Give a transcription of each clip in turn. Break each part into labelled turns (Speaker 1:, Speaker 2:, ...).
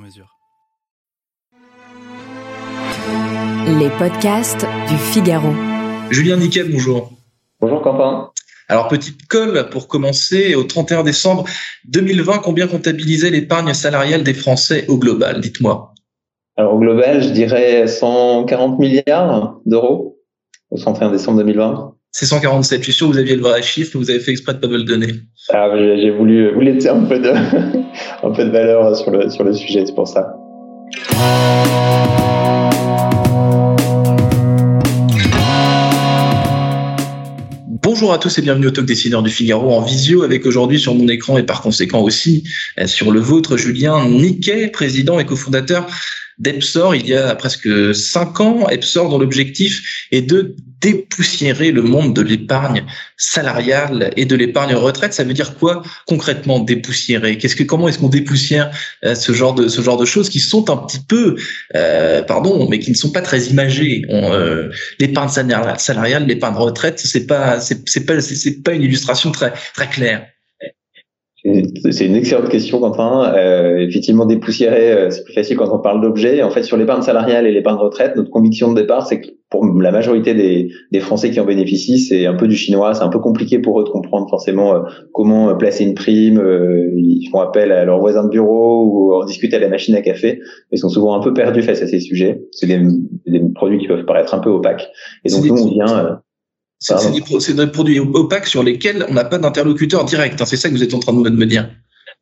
Speaker 1: mesure.
Speaker 2: Les podcasts du Figaro.
Speaker 3: Julien Niquet, bonjour.
Speaker 4: Bonjour Quentin.
Speaker 3: Alors, petite colle pour commencer. Au 31 décembre 2020, combien comptabilisait l'épargne salariale des Français au global Dites-moi?
Speaker 4: Alors, au global, je dirais 140 milliards d'euros au 31 décembre 2020.
Speaker 3: C'est 147. Je suis sûr que vous aviez le vrai chiffre, vous avez fait exprès de pas me le donner.
Speaker 4: Ah, j'ai voulu vous laisser un peu de, un peu de valeur sur le, sur le sujet, c'est pour ça.
Speaker 3: Bonjour à tous et bienvenue au Talk Décideur du Figaro en visio avec aujourd'hui sur mon écran et par conséquent aussi euh, sur le vôtre Julien Niquet, président et cofondateur d'Epsor il y a presque cinq ans. Epsor dont l'objectif est de dépoussiérer le monde de l'épargne salariale et de l'épargne retraite. Ça veut dire quoi concrètement dépoussiérer? Qu'est-ce que comment est-ce qu'on dépoussière euh, ce genre de choses qui sont un petit peu euh, pardon mais qui ne sont pas très imagées? Euh, l'épargne salariale, l'épargne retraite, c'est pas pas une illustration très claire.
Speaker 4: C'est une excellente question, Quentin. Euh, effectivement, dépoussiérer, euh, c'est plus facile quand on parle d'objets. En fait, sur l'épargne salariale et l'épargne retraite, notre conviction de départ, c'est que pour la majorité des, des, Français qui en bénéficient, c'est un peu du chinois. C'est un peu compliqué pour eux de comprendre forcément euh, comment euh, placer une prime. ils font appel à leurs voisins de bureau ou en discuter à la machine à café. Ils sont souvent un peu perdus face à ces sujets. C'est des, des, produits qui peuvent paraître un peu opaques. Et donc, nous, on vient
Speaker 3: c'est des, produits opaques sur lesquels on n'a pas d'interlocuteur direct. Hein. C'est ça que vous êtes en train de me dire.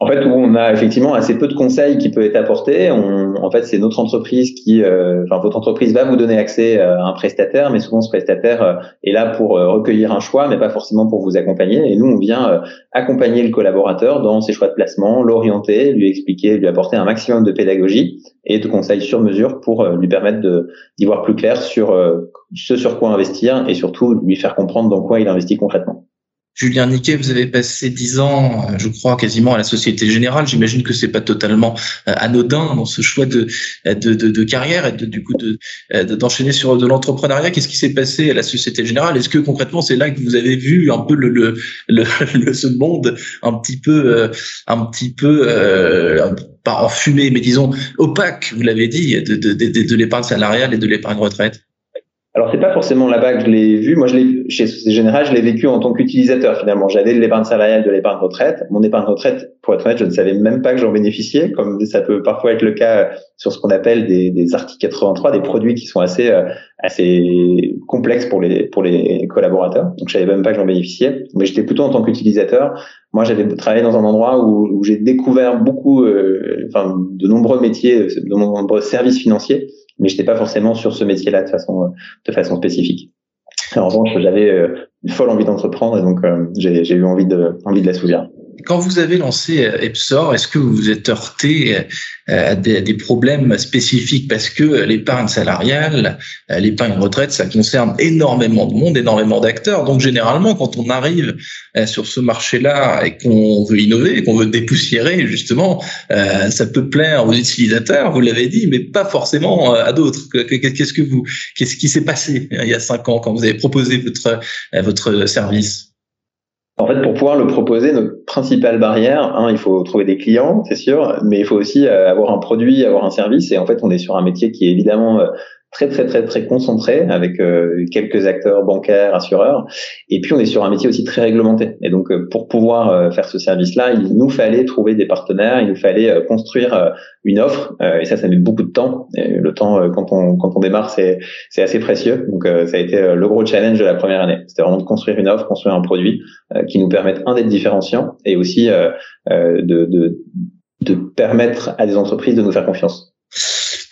Speaker 4: En fait, on a effectivement assez peu de conseils qui peuvent être apportés. En fait, c'est notre entreprise qui, euh, enfin, votre entreprise va vous donner accès euh, à un prestataire, mais souvent ce prestataire euh, est là pour recueillir un choix, mais pas forcément pour vous accompagner. Et nous, on vient accompagner le collaborateur dans ses choix de placement, l'orienter, lui expliquer, lui apporter un maximum de pédagogie et de conseils sur mesure pour lui permettre d'y voir plus clair sur ce sur quoi investir et surtout lui faire comprendre dans quoi il investit concrètement.
Speaker 3: Julien Niquet, vous avez passé dix ans, euh, je crois, quasiment à la Société Générale. J'imagine que c'est pas totalement euh, anodin dans ce choix de de, de, carrière et de, du coup de d'enchaîner sur de l'entrepreneuriat. Qu'est-ce qui s'est passé à la Société Générale? Est-ce que concrètement c'est là que vous avez vu un peu le le, le, ce monde un petit peu euh, un petit peu euh, pas en fumée, mais disons opaque, vous l'avez dit, de, de, de, de l'épargne salariale et de l'épargne retraite?
Speaker 4: Alors c'est pas forcément là-bas que je l'ai vu. Moi, je l'ai chez Société Générale, je l'ai vécu en tant qu'utilisateur finalement. J'avais de l'épargne salariale, de l'épargne retraite. Mon épargne retraite, pour être honnête, je ne savais même pas que j'en bénéficiais, comme ça peut parfois être le cas sur ce qu'on appelle des, des articles 83, des produits qui sont assez euh, assez complexes pour les pour les collaborateurs. Donc je savais même pas que j'en bénéficiais, mais j'étais plutôt en tant qu'utilisateur. Moi, j'avais travaillé dans un endroit où, où j'ai découvert beaucoup, euh, enfin, de nombreux métiers, de nombreux services financiers mais je n'étais pas forcément sur ce métier-là de façon de façon spécifique. En revanche, j'avais euh, une folle envie d'entreprendre et donc euh, j'ai eu envie de envie de la.
Speaker 3: Quand vous avez lancé euh, Epsor, est-ce que vous vous êtes heurté euh, à des, problèmes spécifiques? Parce que l'épargne salariale, euh, l'épargne retraite, ça concerne énormément de monde, énormément d'acteurs. Donc généralement, quand on arrive sur ce marché-là et qu'on veut innover, qu'on veut dépoussiérer, justement, ça peut plaire aux utilisateurs, vous l'avez dit, mais pas forcément à d'autres. Qu'est-ce que vous, qu'est-ce qui s'est passé il y a cinq ans quand vous avez proposé votre votre service?
Speaker 4: En fait, pour pouvoir le proposer, notre principale barrière, hein, il faut trouver des clients, c'est sûr, mais il faut aussi euh, avoir un produit, avoir un service. Et en fait, on est sur un métier qui est évidemment euh, très très très très concentré avec euh, quelques acteurs bancaires, assureurs. Et puis on est sur un métier aussi très réglementé. Et donc pour pouvoir faire ce service-là, il nous fallait trouver des partenaires, il nous fallait construire une offre. et ça, ça met beaucoup de temps. Et le temps quand on quand on démarre, c'est c'est assez précieux. Donc ça a été le gros challenge de la première année. C'était vraiment de construire une offre, construire un produit qui nous permette un d'être différenciant et aussi de, de de permettre à des entreprises de nous faire confiance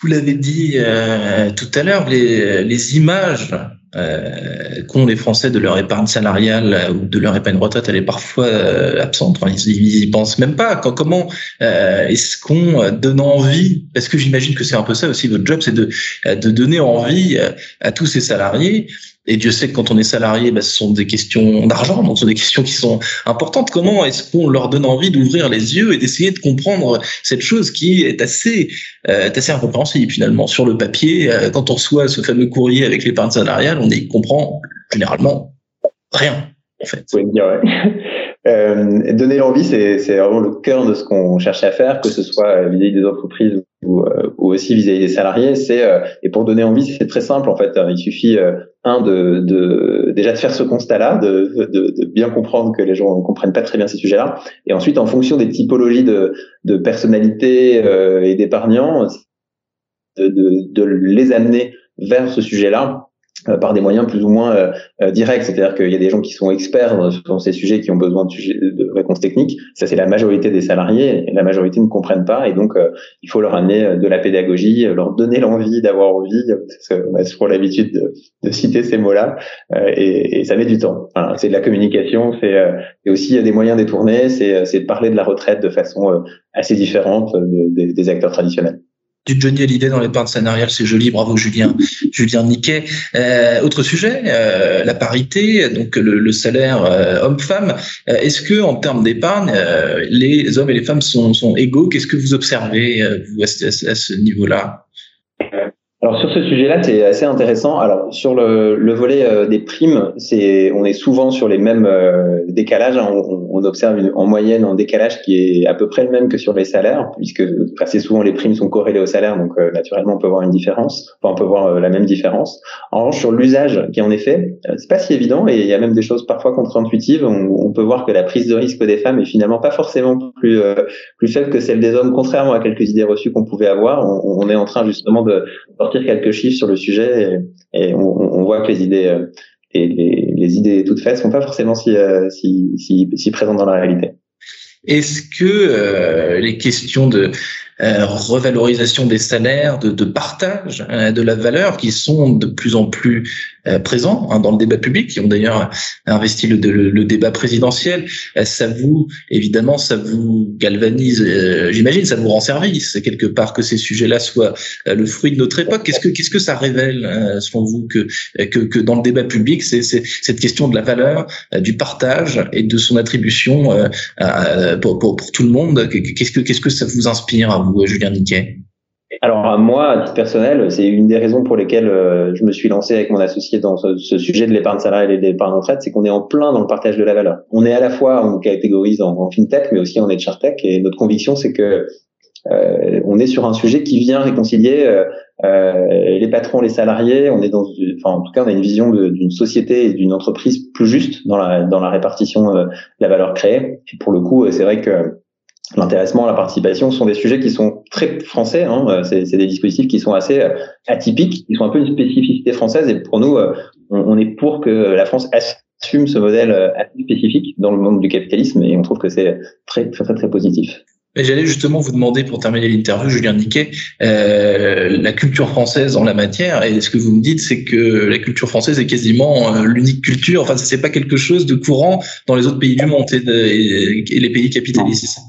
Speaker 3: vous l'avez dit euh, tout à l'heure, les, les, images euh, qu'ont les Français de leur épargne salariale euh, ou de leur épargne retraite, elle est parfois euh, absente. Enfin, ils, ils y pensent même pas. comment est-ce qu'on donne envie Parce que j'imagine que c'est un peu ça aussi votre job, c'est de, de donner envie à tous ces salariés et Dieu sait que quand on est salarié, bah, ce sont des questions d'argent, donc ce sont des questions qui sont importantes. Comment est-ce qu'on leur donne envie d'ouvrir les yeux et d'essayer de comprendre cette chose qui est assez, euh, assez incompréhensible finalement sur le papier euh, Quand on reçoit ce fameux courrier avec l'épargne salariale, on y comprend généralement rien en fait.
Speaker 4: Oui, ouais. Euh, donner l'envie, c'est, vraiment le cœur de ce qu'on cherche à faire, que ce soit vis-à-vis des entreprises ou, euh, ou aussi vis-à-vis des salariés. C'est euh, et pour donner envie, c'est très simple en fait. Il suffit un de, de, déjà de faire ce constat-là, de, bien comprendre que les gens ne comprennent pas très bien ces sujets-là, et ensuite en fonction des typologies de, de personnalité et d'épargnants, de, les amener vers ce sujet-là euh, par des moyens plus ou moins euh, euh, directs. C'est-à-dire qu'il y a des gens qui sont experts dans, ces sujets, qui ont besoin de, sujets, de réponses techniques. Ça, c'est la majorité des salariés. La majorité ne comprennent pas. Et donc, il faut leur amener de la pédagogie, leur donner l'envie d'avoir envie. On a souvent l'habitude de, de, citer ces mots-là. Et, et, ça met du temps. c'est de la communication. C'est et aussi des moyens détournés. C'est de parler de la retraite de façon assez différente des acteurs traditionnels
Speaker 3: du Johnny Hallyday dans l'épargne salariale, c'est joli, bravo Julien, Julien Niquet. Euh, autre sujet, euh, la parité, donc le, salaire euh, homme-femme. Est-ce que en termes d'épargne, les hommes et les femmes sont, sont égaux? Qu'est-ce que vous observez vous, à ce niveau-là?
Speaker 4: Alors sur ce sujet-là, c'est assez intéressant. Alors sur le, le volet euh, des primes, c'est on est souvent sur les mêmes euh, décalages. Hein. On, on, observe une, en moyenne un décalage qui est à peu près le même que sur les salaires, puisque assez souvent les primes sont corrélées au salaire, donc euh, naturellement on peut voir une différence. Enfin, on peut voir la même différence. En revanche, sur l'usage, qui en effet, c'est pas si évident, et il y a même des choses parfois contre-intuitives. On, peut voir que la prise de risque des femmes est finalement pas forcément plus plus faible que celle des hommes, contrairement à quelques idées reçues qu'on pouvait avoir. On, on, est en train justement de quelques chiffres sur le sujet et, on, voit que les idées euh, et les, idées toutes faites sont pas forcément si, euh, si, présentes dans la réalité.
Speaker 3: Est-ce que euh, les questions de revalorisation des salaires, de, partage euh, de la valeur qui sont de plus en plus présents hein, dans le débat public, qui ont d'ailleurs investi le, le, débat présidentiel. ça vous, évidemment, ça vous galvanise, j'imagine, ça vous rend service quelque part que ces sujets-là soient le fruit de notre époque. Qu'est-ce que qu'est-ce que ça révèle selon vous que, que que dans le débat public, c'est cette question de la valeur, du partage et de son attribution pour, pour, pour tout le monde? Qu'est-ce que qu'est-ce que ça vous inspire vous, Julien Niquet?
Speaker 4: Alors moi, à titre personnel, c'est une des raisons pour lesquelles euh, je me suis lancé avec mon associé dans ce, sujet de l'épargne salariale et de l'épargne retraite, c'est qu'on est en plein dans le partage de la valeur. On est à la fois, on catégorise en, fintech, mais aussi en tech, et notre conviction, c'est que euh, on est sur un sujet qui vient réconcilier euh, les patrons, les salariés. On est dans, enfin en tout cas, on a une vision d'une société et d'une entreprise plus juste dans la dans la répartition de la valeur créée. Et pour le coup, c'est vrai que l'intéressement, la participation sont des sujets qui sont très français. Hein. Euh, c'est, des dispositifs qui sont assez euh, atypiques, qui sont un peu une spécificité française. Et pour nous, euh, on, est pour que la France assume ce modèle assez spécifique dans le monde du capitalisme. Et on trouve que c'est très très très, positif.
Speaker 3: J'allais justement vous demander, pour terminer l'interview, Julien Niquet, la culture française en la matière. Et ce que vous me dites, c'est que la culture française est quasiment l'unique culture. Enfin, c'est pas quelque chose de courant dans les autres pays du monde et les pays capitalistes.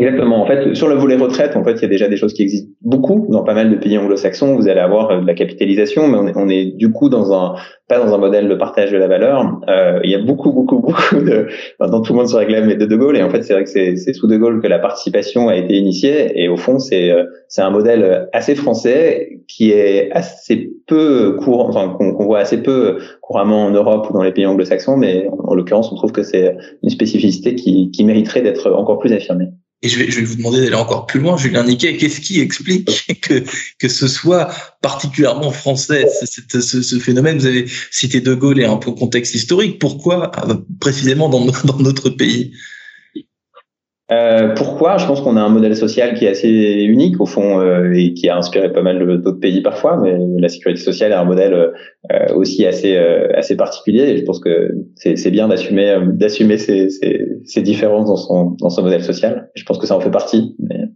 Speaker 4: Exactement. En fait, sur le volet retraite, en fait, il y a déjà des choses qui existent beaucoup dans pas mal de pays anglo-saxons. Vous allez avoir euh, de la capitalisation, mais on est, on est, du coup dans un pas dans un modèle de partage de la valeur. Euh, il y a beaucoup, beaucoup, beaucoup de dans tout le monde se réclame de De Gaulle, et en fait, c'est vrai que c'est sous De Gaulle que la participation a été initiée, et au fond, c'est euh, c'est un modèle assez français qui est assez peu courant, enfin qu'on voit assez peu couramment en Europe ou dans les pays anglo-saxons, mais en, l'occurrence, on trouve que c'est une spécificité qui, qui mériterait d'être encore plus affirmée.
Speaker 3: Et je vais, je vais vous demander d'aller encore plus loin, Julien Niquet, qu'est-ce qui explique que, que ce soit particulièrement français, ce, ce, ce, phénomène? Vous avez cité De Gaulle et un peu contexte historique. Pourquoi euh, précisément dans, dans notre pays?
Speaker 4: Euh, pourquoi? Je pense qu'on a un modèle social qui est assez unique au fond euh, et qui a inspiré pas mal d'autres pays parfois, mais la sécurité sociale est un modèle euh, aussi assez assez particulier. Et je pense que c'est bien d'assumer d'assumer ces, ces, ces, différences dans son dans son modèle social. Je pense que ça en fait partie. Mais...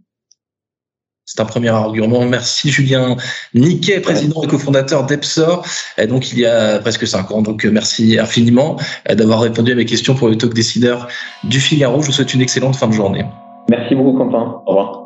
Speaker 3: C'est un premier argument. Merci Julien Niquet, président et cofondateur d'Epsor. Donc il y a presque cinq ans. Donc merci infiniment d'avoir répondu à mes questions pour le talk décideur du Figaro. Je vous souhaite une excellente fin de journée.
Speaker 4: Merci beaucoup Quentin. Au revoir.